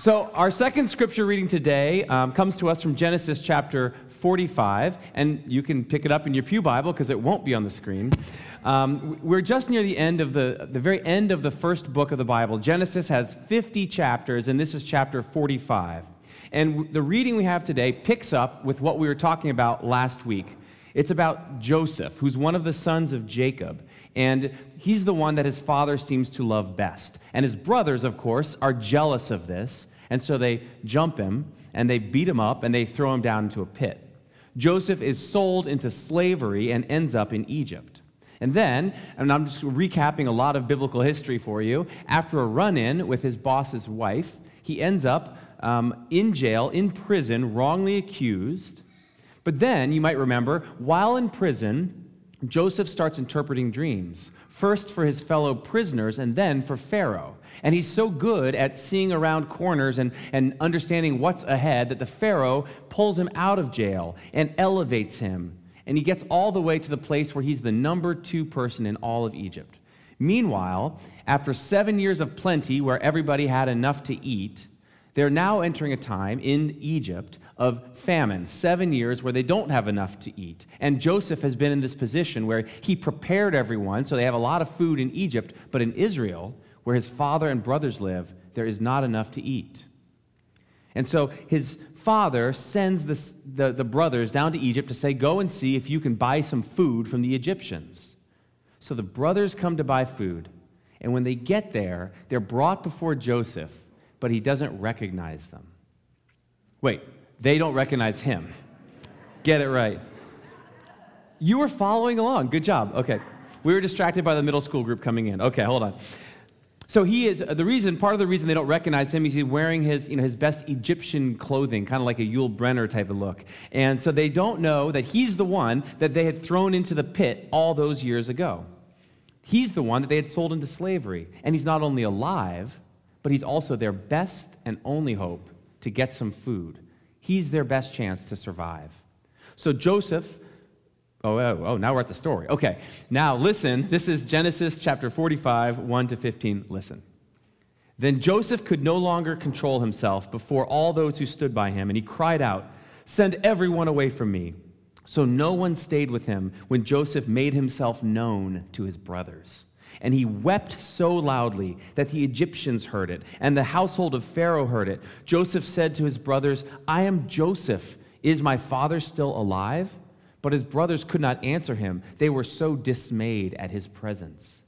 So, our second scripture reading today um, comes to us from Genesis chapter 45, and you can pick it up in your Pew Bible because it won't be on the screen. Um, we're just near the end of the, the very end of the first book of the Bible. Genesis has 50 chapters, and this is chapter 45. And the reading we have today picks up with what we were talking about last week. It's about Joseph, who's one of the sons of Jacob. And he's the one that his father seems to love best. And his brothers, of course, are jealous of this. And so they jump him and they beat him up and they throw him down into a pit. Joseph is sold into slavery and ends up in Egypt. And then, and I'm just recapping a lot of biblical history for you, after a run in with his boss's wife, he ends up um, in jail, in prison, wrongly accused. But then, you might remember, while in prison, Joseph starts interpreting dreams, first for his fellow prisoners and then for Pharaoh. And he's so good at seeing around corners and, and understanding what's ahead that the Pharaoh pulls him out of jail and elevates him. And he gets all the way to the place where he's the number two person in all of Egypt. Meanwhile, after seven years of plenty where everybody had enough to eat, they're now entering a time in Egypt of famine, seven years where they don't have enough to eat. And Joseph has been in this position where he prepared everyone, so they have a lot of food in Egypt, but in Israel, where his father and brothers live, there is not enough to eat. And so his father sends the, the, the, brothers down to Egypt to say, Go and see if you can buy some food from the Egyptians. So the brothers come to buy food. And when they get there, they're brought before Joseph but he doesn't recognize them. Wait, they don't recognize him. Get it right. You were following along. Good job. Okay. We were distracted by the middle school group coming in. Okay, hold on. So he is the reason. Part of the reason they don't recognize him is he's wearing his, you know, his best Egyptian clothing, kind of like a Yul Brynner type of look. And so they don't know that he's the one that they had thrown into the pit all those years ago. He's the one that they had sold into slavery, and he's not only alive, but he's also their best and only hope to get some food. He's their best chance to survive. So Joseph, oh, oh, oh, now we're at the story. Okay, now listen. This is Genesis chapter 45, 1 to 15. Listen. Then Joseph could no longer control himself before all those who stood by him, and he cried out, Send everyone away from me. So no one stayed with him when Joseph made himself known to his brothers. And he wept so loudly that the Egyptians heard it, and the household of Pharaoh heard it. Joseph said to his brothers, I am Joseph. Is my father still alive? But his brothers could not answer him. They were so dismayed at his presence.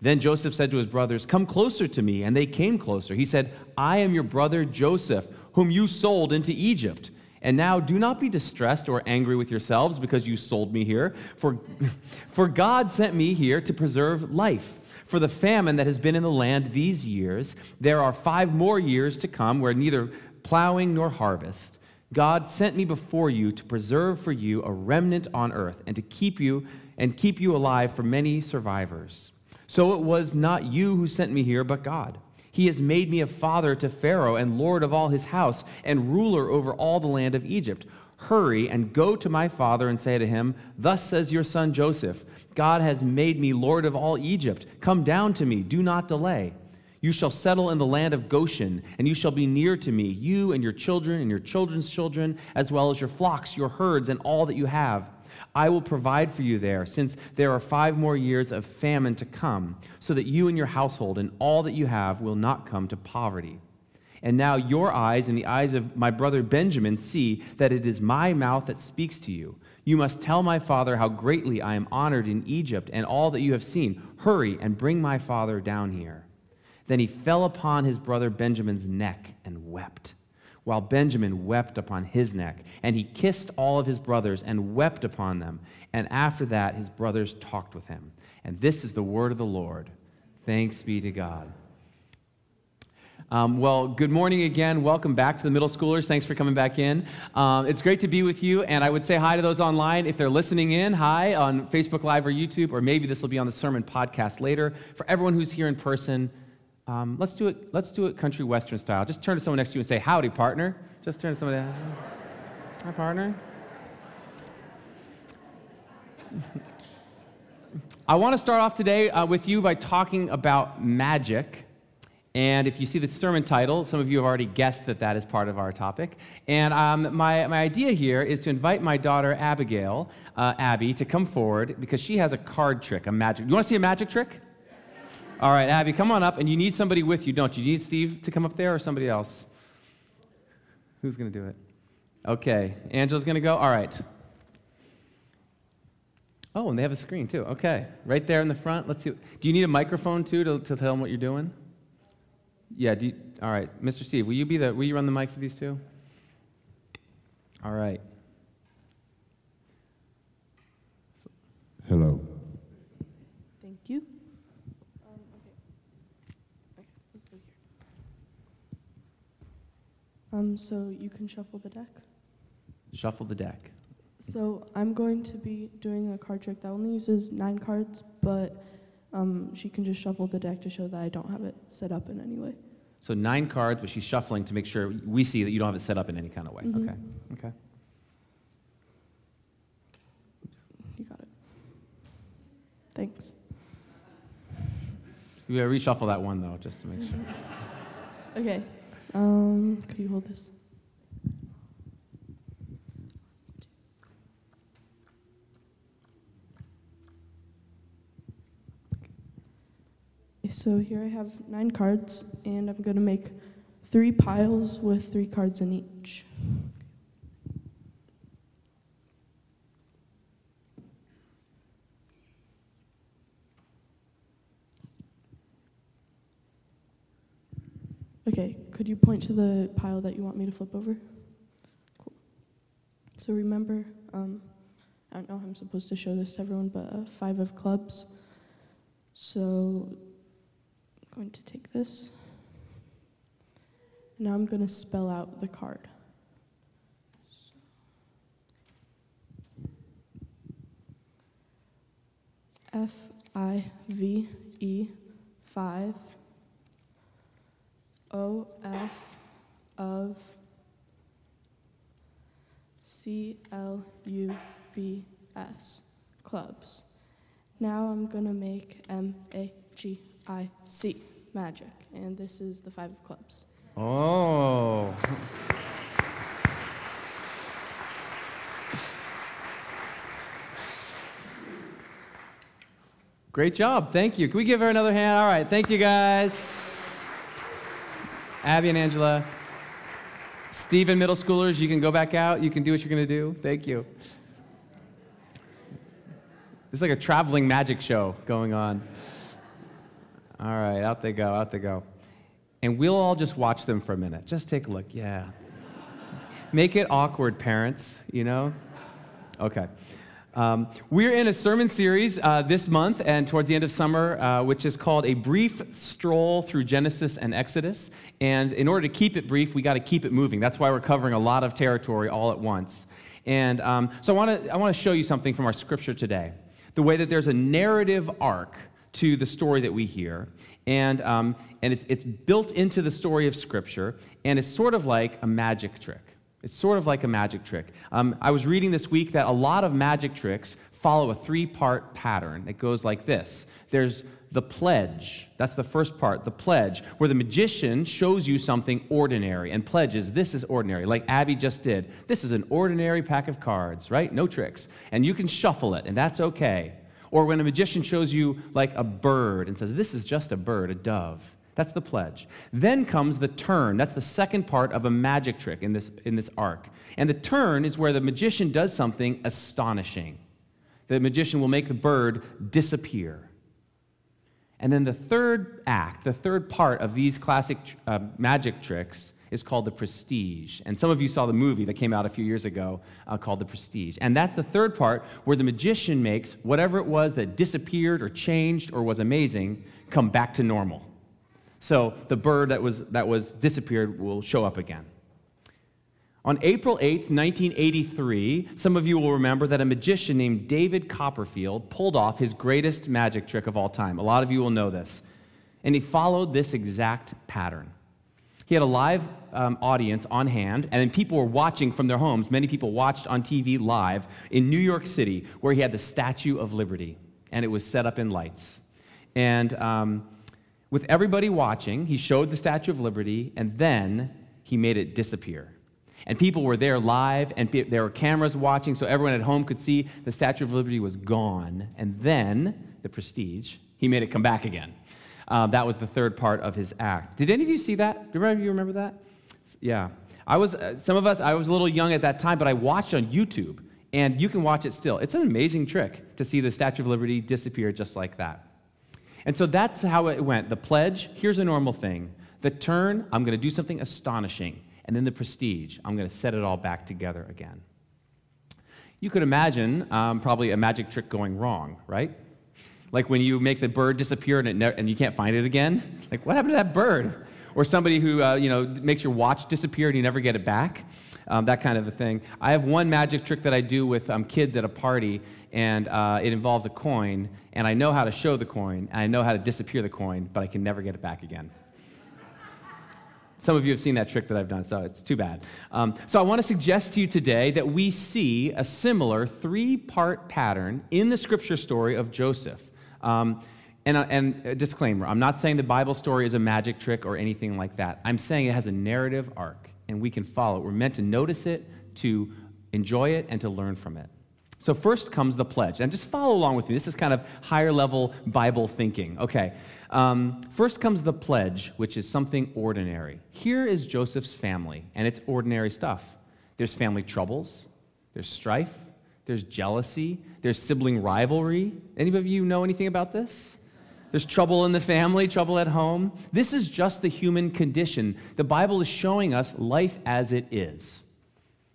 Then Joseph said to his brothers, Come closer to me. And they came closer. He said, I am your brother Joseph, whom you sold into Egypt. And now do not be distressed or angry with yourselves because you sold me here, for, for God sent me here to preserve life. For the famine that has been in the land these years, there are five more years to come where neither plowing nor harvest. God sent me before you to preserve for you a remnant on earth and to keep you and keep you alive for many survivors. So it was not you who sent me here, but God. He has made me a father to Pharaoh and lord of all his house and ruler over all the land of Egypt. Hurry and go to my father and say to him, Thus says your son Joseph, God has made me lord of all Egypt. Come down to me, do not delay. You shall settle in the land of Goshen, and you shall be near to me, you and your children and your children's children, as well as your flocks, your herds, and all that you have. I will provide for you there, since there are five more years of famine to come, so that you and your household and all that you have will not come to poverty. And now your eyes and the eyes of my brother Benjamin see that it is my mouth that speaks to you. You must tell my father how greatly I am honored in Egypt and all that you have seen. Hurry and bring my father down here. Then he fell upon his brother Benjamin's neck and wept while Benjamin wept upon his neck. And he kissed all of his brothers and wept upon them. And after that, his brothers talked with him. And this is the word of the Lord. Thanks be to God. Um, well, good morning again. Welcome back to the middle schoolers. Thanks for coming back in. Um, it's great to be with you. And I would say hi to those online. If they're listening in, hi on Facebook Live or YouTube, or maybe this will be on the sermon podcast later. For everyone who's here in person, um, let's do it. Let's do it country western style. Just turn to someone next to you and say, "Howdy, partner." Just turn to somebody. Hi, partner. I want to start off today uh, with you by talking about magic And if you see the sermon title, some of you have already guessed that that is part of our topic. And um, my, my idea here is to invite my daughter, Abigail, uh, Abby, to come forward because she has a card trick, a magic. You want to see a magic trick? All right, Abby, come on up. And you need somebody with you, don't you? You need Steve to come up there or somebody else? Who's going to do it? Okay, Angela's going to go? All right. Oh, and they have a screen too. Okay, right there in the front. Let's see. Do you need a microphone too to, to tell them what you're doing? Yeah. You, all right, Mr. Steve, will you be the? Will you run the mic for these two? All right. Hello. Thank you. Um, okay. Okay, let's go here. Um, so you can shuffle the deck. Shuffle the deck. So I'm going to be doing a card trick that only uses nine cards, but um, she can just shuffle the deck to show that I don't have it set up in any way. So nine cards, but she's shuffling to make sure we see that you don't have it set up in any kind of way. Mhm. Okay. Okay. You got it. Thanks. You gotta reshuffle that one though, just to make sure. Okay. Um, could you hold this? So here I have nine cards, and I'm going to make three piles with three cards in each. Okay, could you point to the pile that you want me to flip over? Cool. So remember, um, I don't know how I'm supposed to show this to everyone, but uh, five of clubs. So I'm going to take this. Now I'm going to spell out the card. F I V E 5 O F of C L U B S clubs. Now I'm gonna make M A G I C magic, and this is the five of clubs. Oh. Great job. Thank you. Can we give her another hand? All right. Thank you, guys. Abby and Angela. Stephen, middle schoolers, you can go back out. You can do what you're going to do. Thank you. It's like a traveling magic show going on. All right, out they go, out they go. And we'll all just watch them for a minute. Just take a look. Yeah. Make it awkward, parents, you know? Okay. Um, we're in a sermon series uh, this month and towards the end of summer, uh, which is called A Brief Stroll Through Genesis and Exodus. And in order to keep it brief, we got to keep it moving. That's why we're covering a lot of territory all at once. And um, so I want to I show you something from our scripture today. The way that there's a narrative arc to the story that we hear, and um, and it's it's built into the story of scripture, and it's sort of like a magic trick. It's sort of like a magic trick. Um, I was reading this week that a lot of magic tricks follow a three part pattern. It goes like this there's the pledge. That's the first part, the pledge, where the magician shows you something ordinary and pledges, this is ordinary, like Abby just did. This is an ordinary pack of cards, right? No tricks. And you can shuffle it, and that's okay. Or when a magician shows you like a bird and says, this is just a bird, a dove. That's the pledge. Then comes the turn. That's the second part of a magic trick in this, in this arc. And the turn is where the magician does something astonishing. The magician will make the bird disappear. And then the third act, the third part of these classic uh, magic tricks, is called the Prestige. And some of you saw the movie that came out a few years ago uh, called The Prestige. And that's the third part where the magician makes whatever it was that disappeared or changed or was amazing come back to normal. So the bird that was, that was disappeared will show up again. On April 8th, 1983, some of you will remember that a magician named David Copperfield pulled off his greatest magic trick of all time. A lot of you will know this. And he followed this exact pattern. He had a live um, audience on hand, and then people were watching from their homes. Many people watched on TV live in New York City, where he had the Statue of Liberty, and it was set up in lights. And um, with everybody watching, he showed the Statue of Liberty, and then he made it disappear. And people were there live, and there were cameras watching, so everyone at home could see the Statue of Liberty was gone. And then, the prestige, he made it come back again. Um, that was the third part of his act. Did any of you see that? Do you remember that? Yeah. I was, uh, some of us, I was a little young at that time, but I watched on YouTube, and you can watch it still. It's an amazing trick to see the Statue of Liberty disappear just like that. And so that's how it went. The pledge, here's a normal thing. The turn, I'm going to do something astonishing and then the prestige. I'm going to set it all back together again. You could imagine um, probably a magic trick going wrong, right? Like when you make the bird disappear and, ne- and you can't find it again. Like, what happened to that bird? Or somebody who uh, you know makes your watch disappear and you never get it back. Um, that kind of a thing. I have one magic trick that I do with um, kids at a party, and uh, it involves a coin, and I know how to show the coin, and I know how to disappear the coin, but I can never get it back again. Some of you have seen that trick that I've done, so it's too bad. Um, so I want to suggest to you today that we see a similar three part pattern in the scripture story of Joseph. Um, and, uh, and a disclaimer I'm not saying the Bible story is a magic trick or anything like that. I'm saying it has a narrative arc, and we can follow it. We're meant to notice it, to enjoy it, and to learn from it. So, first comes the pledge. And just follow along with me. This is kind of higher level Bible thinking. Okay. Um, first comes the pledge, which is something ordinary. Here is Joseph's family, and it's ordinary stuff. There's family troubles, there's strife, there's jealousy, there's sibling rivalry. Any of you know anything about this? There's trouble in the family, trouble at home. This is just the human condition. The Bible is showing us life as it is.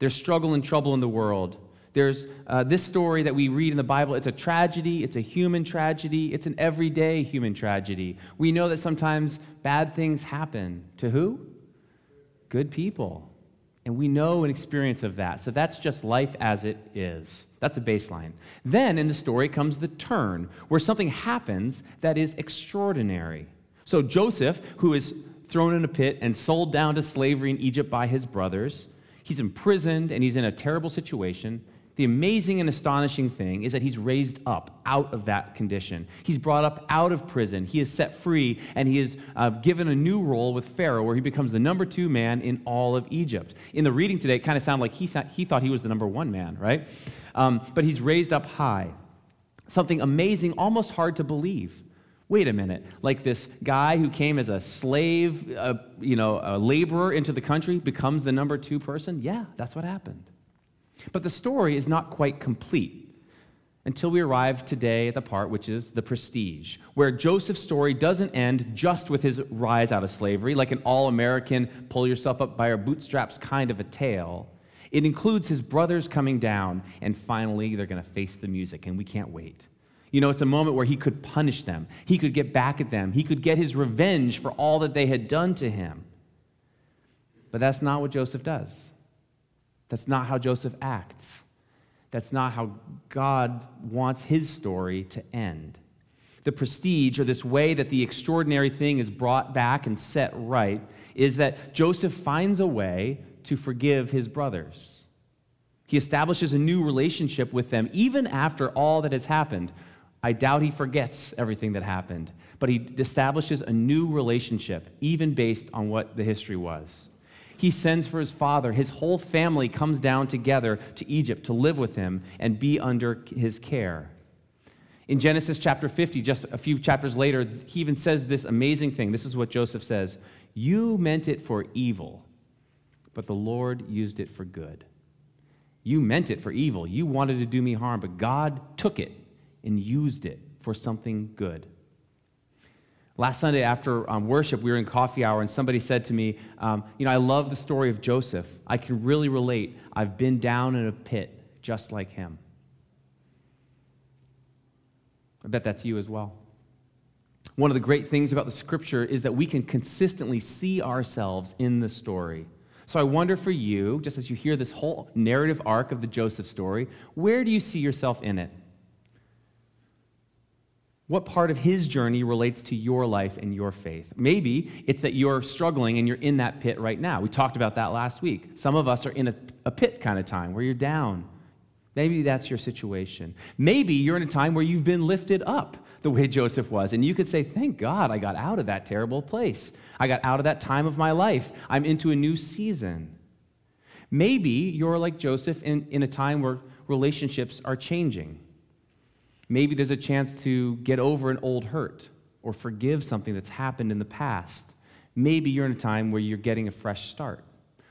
There's struggle and trouble in the world. There's uh, this story that we read in the Bible. It's a tragedy, it's a human tragedy, it's an everyday human tragedy. We know that sometimes bad things happen. To who? Good people. And we know an experience of that. So that's just life as it is. That's a baseline. Then in the story comes the turn, where something happens that is extraordinary. So Joseph, who is thrown in a pit and sold down to slavery in Egypt by his brothers, he's imprisoned and he's in a terrible situation the amazing and astonishing thing is that he's raised up out of that condition. He's brought up out of prison. He is set free, and he is uh, given a new role with Pharaoh, where he becomes the number two man in all of Egypt. In the reading today, it kind of sounded like he, he thought he was the number one man, right? Um, but he's raised up high. Something amazing, almost hard to believe. Wait a minute, like this guy who came as a slave, uh, you know, a laborer into the country becomes the number two person? Yeah, that's what happened. But the story is not quite complete until we arrive today at the part which is the prestige, where Joseph's story doesn't end just with his rise out of slavery, like an all American, pull yourself up by your bootstraps kind of a tale. It includes his brothers coming down, and finally they're going to face the music, and we can't wait. You know, it's a moment where he could punish them, he could get back at them, he could get his revenge for all that they had done to him. But that's not what Joseph does. That's not how Joseph acts. That's not how God wants his story to end. The prestige, or this way that the extraordinary thing is brought back and set right, is that Joseph finds a way to forgive his brothers. He establishes a new relationship with them, even after all that has happened. I doubt he forgets everything that happened, but he establishes a new relationship, even based on what the history was he sends for his father. His whole family comes down together to Egypt to live with him and be under his care. In Genesis chapter 50, just a few chapters later, he even says this amazing thing. This is what Joseph says You meant it for evil, but the Lord used it for good. You meant it for evil. You wanted to do me harm, but God took it and used it for something good. Last Sunday after um, worship, we were in coffee hour, and somebody said to me, um, You know, I love the story of Joseph. I can really relate. I've been down in a pit just like him. I bet that's you as well. One of the great things about the scripture is that we can consistently see ourselves in the story. So I wonder for you, just as you hear this whole narrative arc of the Joseph story, where do you see yourself in it? What part of his journey relates to your life and your faith? Maybe it's that you're struggling and you're in that pit right now. We talked about that last week. Some of us are in a, a pit kind of time where you're down. Maybe that's your situation. Maybe you're in a time where you've been lifted up. the way Joseph was. And you could say, Thank God I got out of that terrible place. I got out of that time of my life. I'm into a new season. Maybe you're like Joseph in, in a time where relationships are changing. Maybe there's a chance to get over an old hurt or forgive something that's happened in the past. Maybe you're in a time where you're getting a fresh start.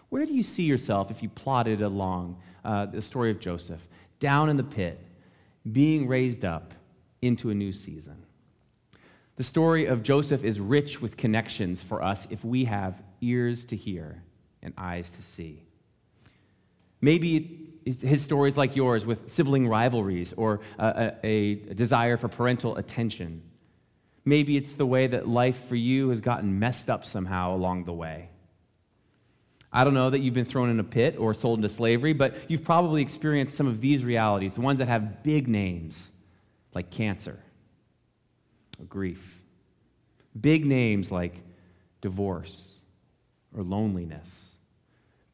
Where do you see yourself if you plotted along uh, the story of Joseph? Down in the pit, being raised up into a new season. The story of Joseph is rich with connections for us if we have ears to hear and eyes to see. Maybe his story is like yours with sibling rivalries or a, a, a desire for parental attention. Maybe it's the way that life for you has gotten messed up somehow along the way. I don't know that you've been thrown in a pit or sold into slavery, but you've probably experienced some of these realities, the ones that have big names, like cancer or grief. Big names like divorce or loneliness.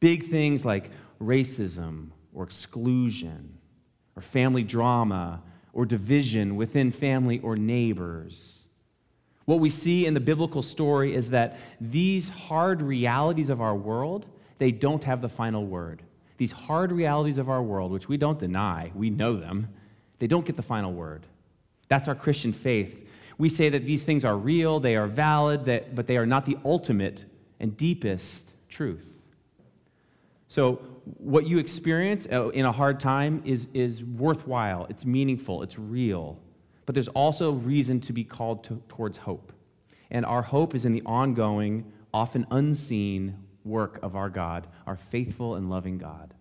Big things like racism or exclusion or family drama or division within family or neighbors. What we see in the biblical story is that these hard realities of our world, they don't have the final word. These hard realities of our world, which we don't deny, we know them, they don't get the final word. That's our Christian faith. We say that these things are real, they are valid, that, but they are not the ultimate and deepest truth. So, what you experience uh, in a hard time is, is worthwhile, it's meaningful, it's real but there's also reason to be called to, towards hope. And our hope is in the ongoing, often unseen work of our God, our faithful and loving God.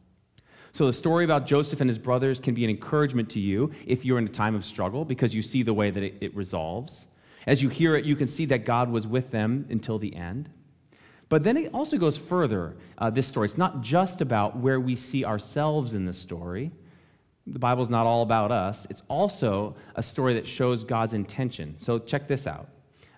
So, the story about Joseph and his brothers can be an encouragement to you if you're in a time of struggle because you see the way that it, it resolves. As you hear it, you can see that God was with them until the end. But then it also goes further, uh, this story. It's not just about where we see ourselves in the story, the Bible's not all about us. It's also a story that shows God's intention. So check this out.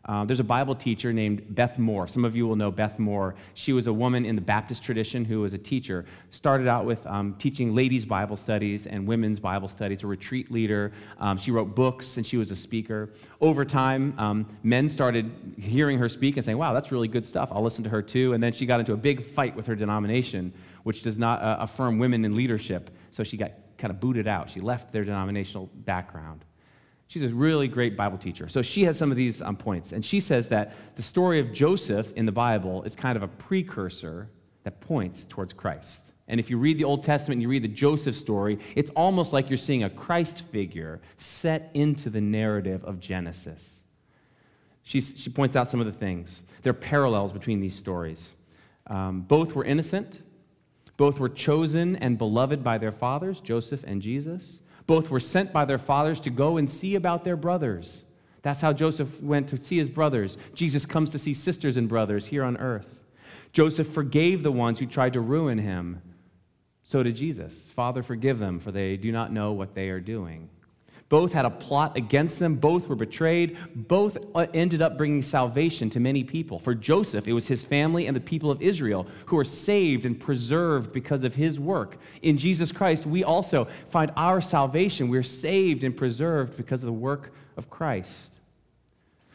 Uh, there's a Bible teacher named Beth Moore. Some of you will know Beth Moore. She was a woman in the Baptist tradition who was a teacher. Started out with um, teaching ladies' Bible studies and women's Bible studies, a retreat leader. Um, she wrote books and she was a speaker. Over time, um, men started hearing her speak and saying, wow, that's really good stuff. I'll listen to her too. And then she got into a big fight with her denomination, which does not uh, affirm women in leadership. So she got kind of booted out. She left their denominational background. She's a really great Bible teacher. So she has some of these um, points. And she says that the story of Joseph in the Bible is kind of a precursor that points towards Christ. And if you read the Old Testament and you read the Joseph story, it's almost like you're seeing a Christ figure set into the narrative of Genesis. She's, she points out some of the things. There are parallels between these stories. Um, both were innocent, both were chosen and beloved by their fathers, Joseph and Jesus. Both were sent by their fathers to go and see about their brothers. That's how Joseph went to see his brothers. Jesus comes to see sisters and brothers here on earth. Joseph forgave the ones who tried to ruin him. So did Jesus. Father, forgive them, for they do not know what they are doing. Both had a plot against them. Both were betrayed. Both uh, ended up bringing salvation to many people. For Joseph, it was his family and the people of Israel who were saved and preserved because of his work. In Jesus Christ, we also find our salvation. We're saved and preserved because of the work of Christ.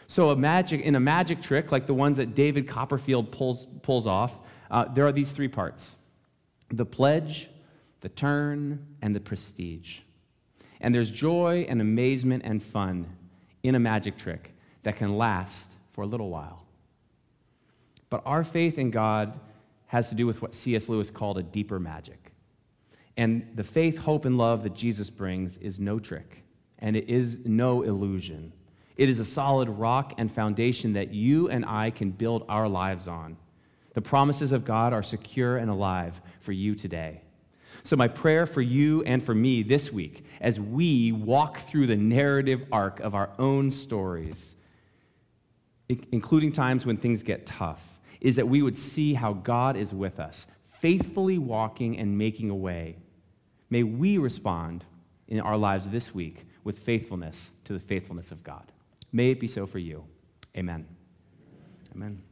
So, a magic, in a magic trick like the ones that David Copperfield pulls, pulls off, uh, there are these three parts the pledge, the turn, and the prestige. And there's joy and amazement and fun in a magic trick that can last for a little while. But our faith in God has to do with what C.S. Lewis called a deeper magic. And the faith, hope, and love that Jesus brings is no trick, and it is no illusion. It is a solid rock and foundation that you and I can build our lives on. The promises of God are secure and alive for you today. So, my prayer for you and for me this week, as we walk through the narrative arc of our own stories, including times when things get tough, is that we would see how God is with us, faithfully walking and making a way. May we respond in our lives this week with faithfulness to the faithfulness of God. May it be so for you. Amen. Amen.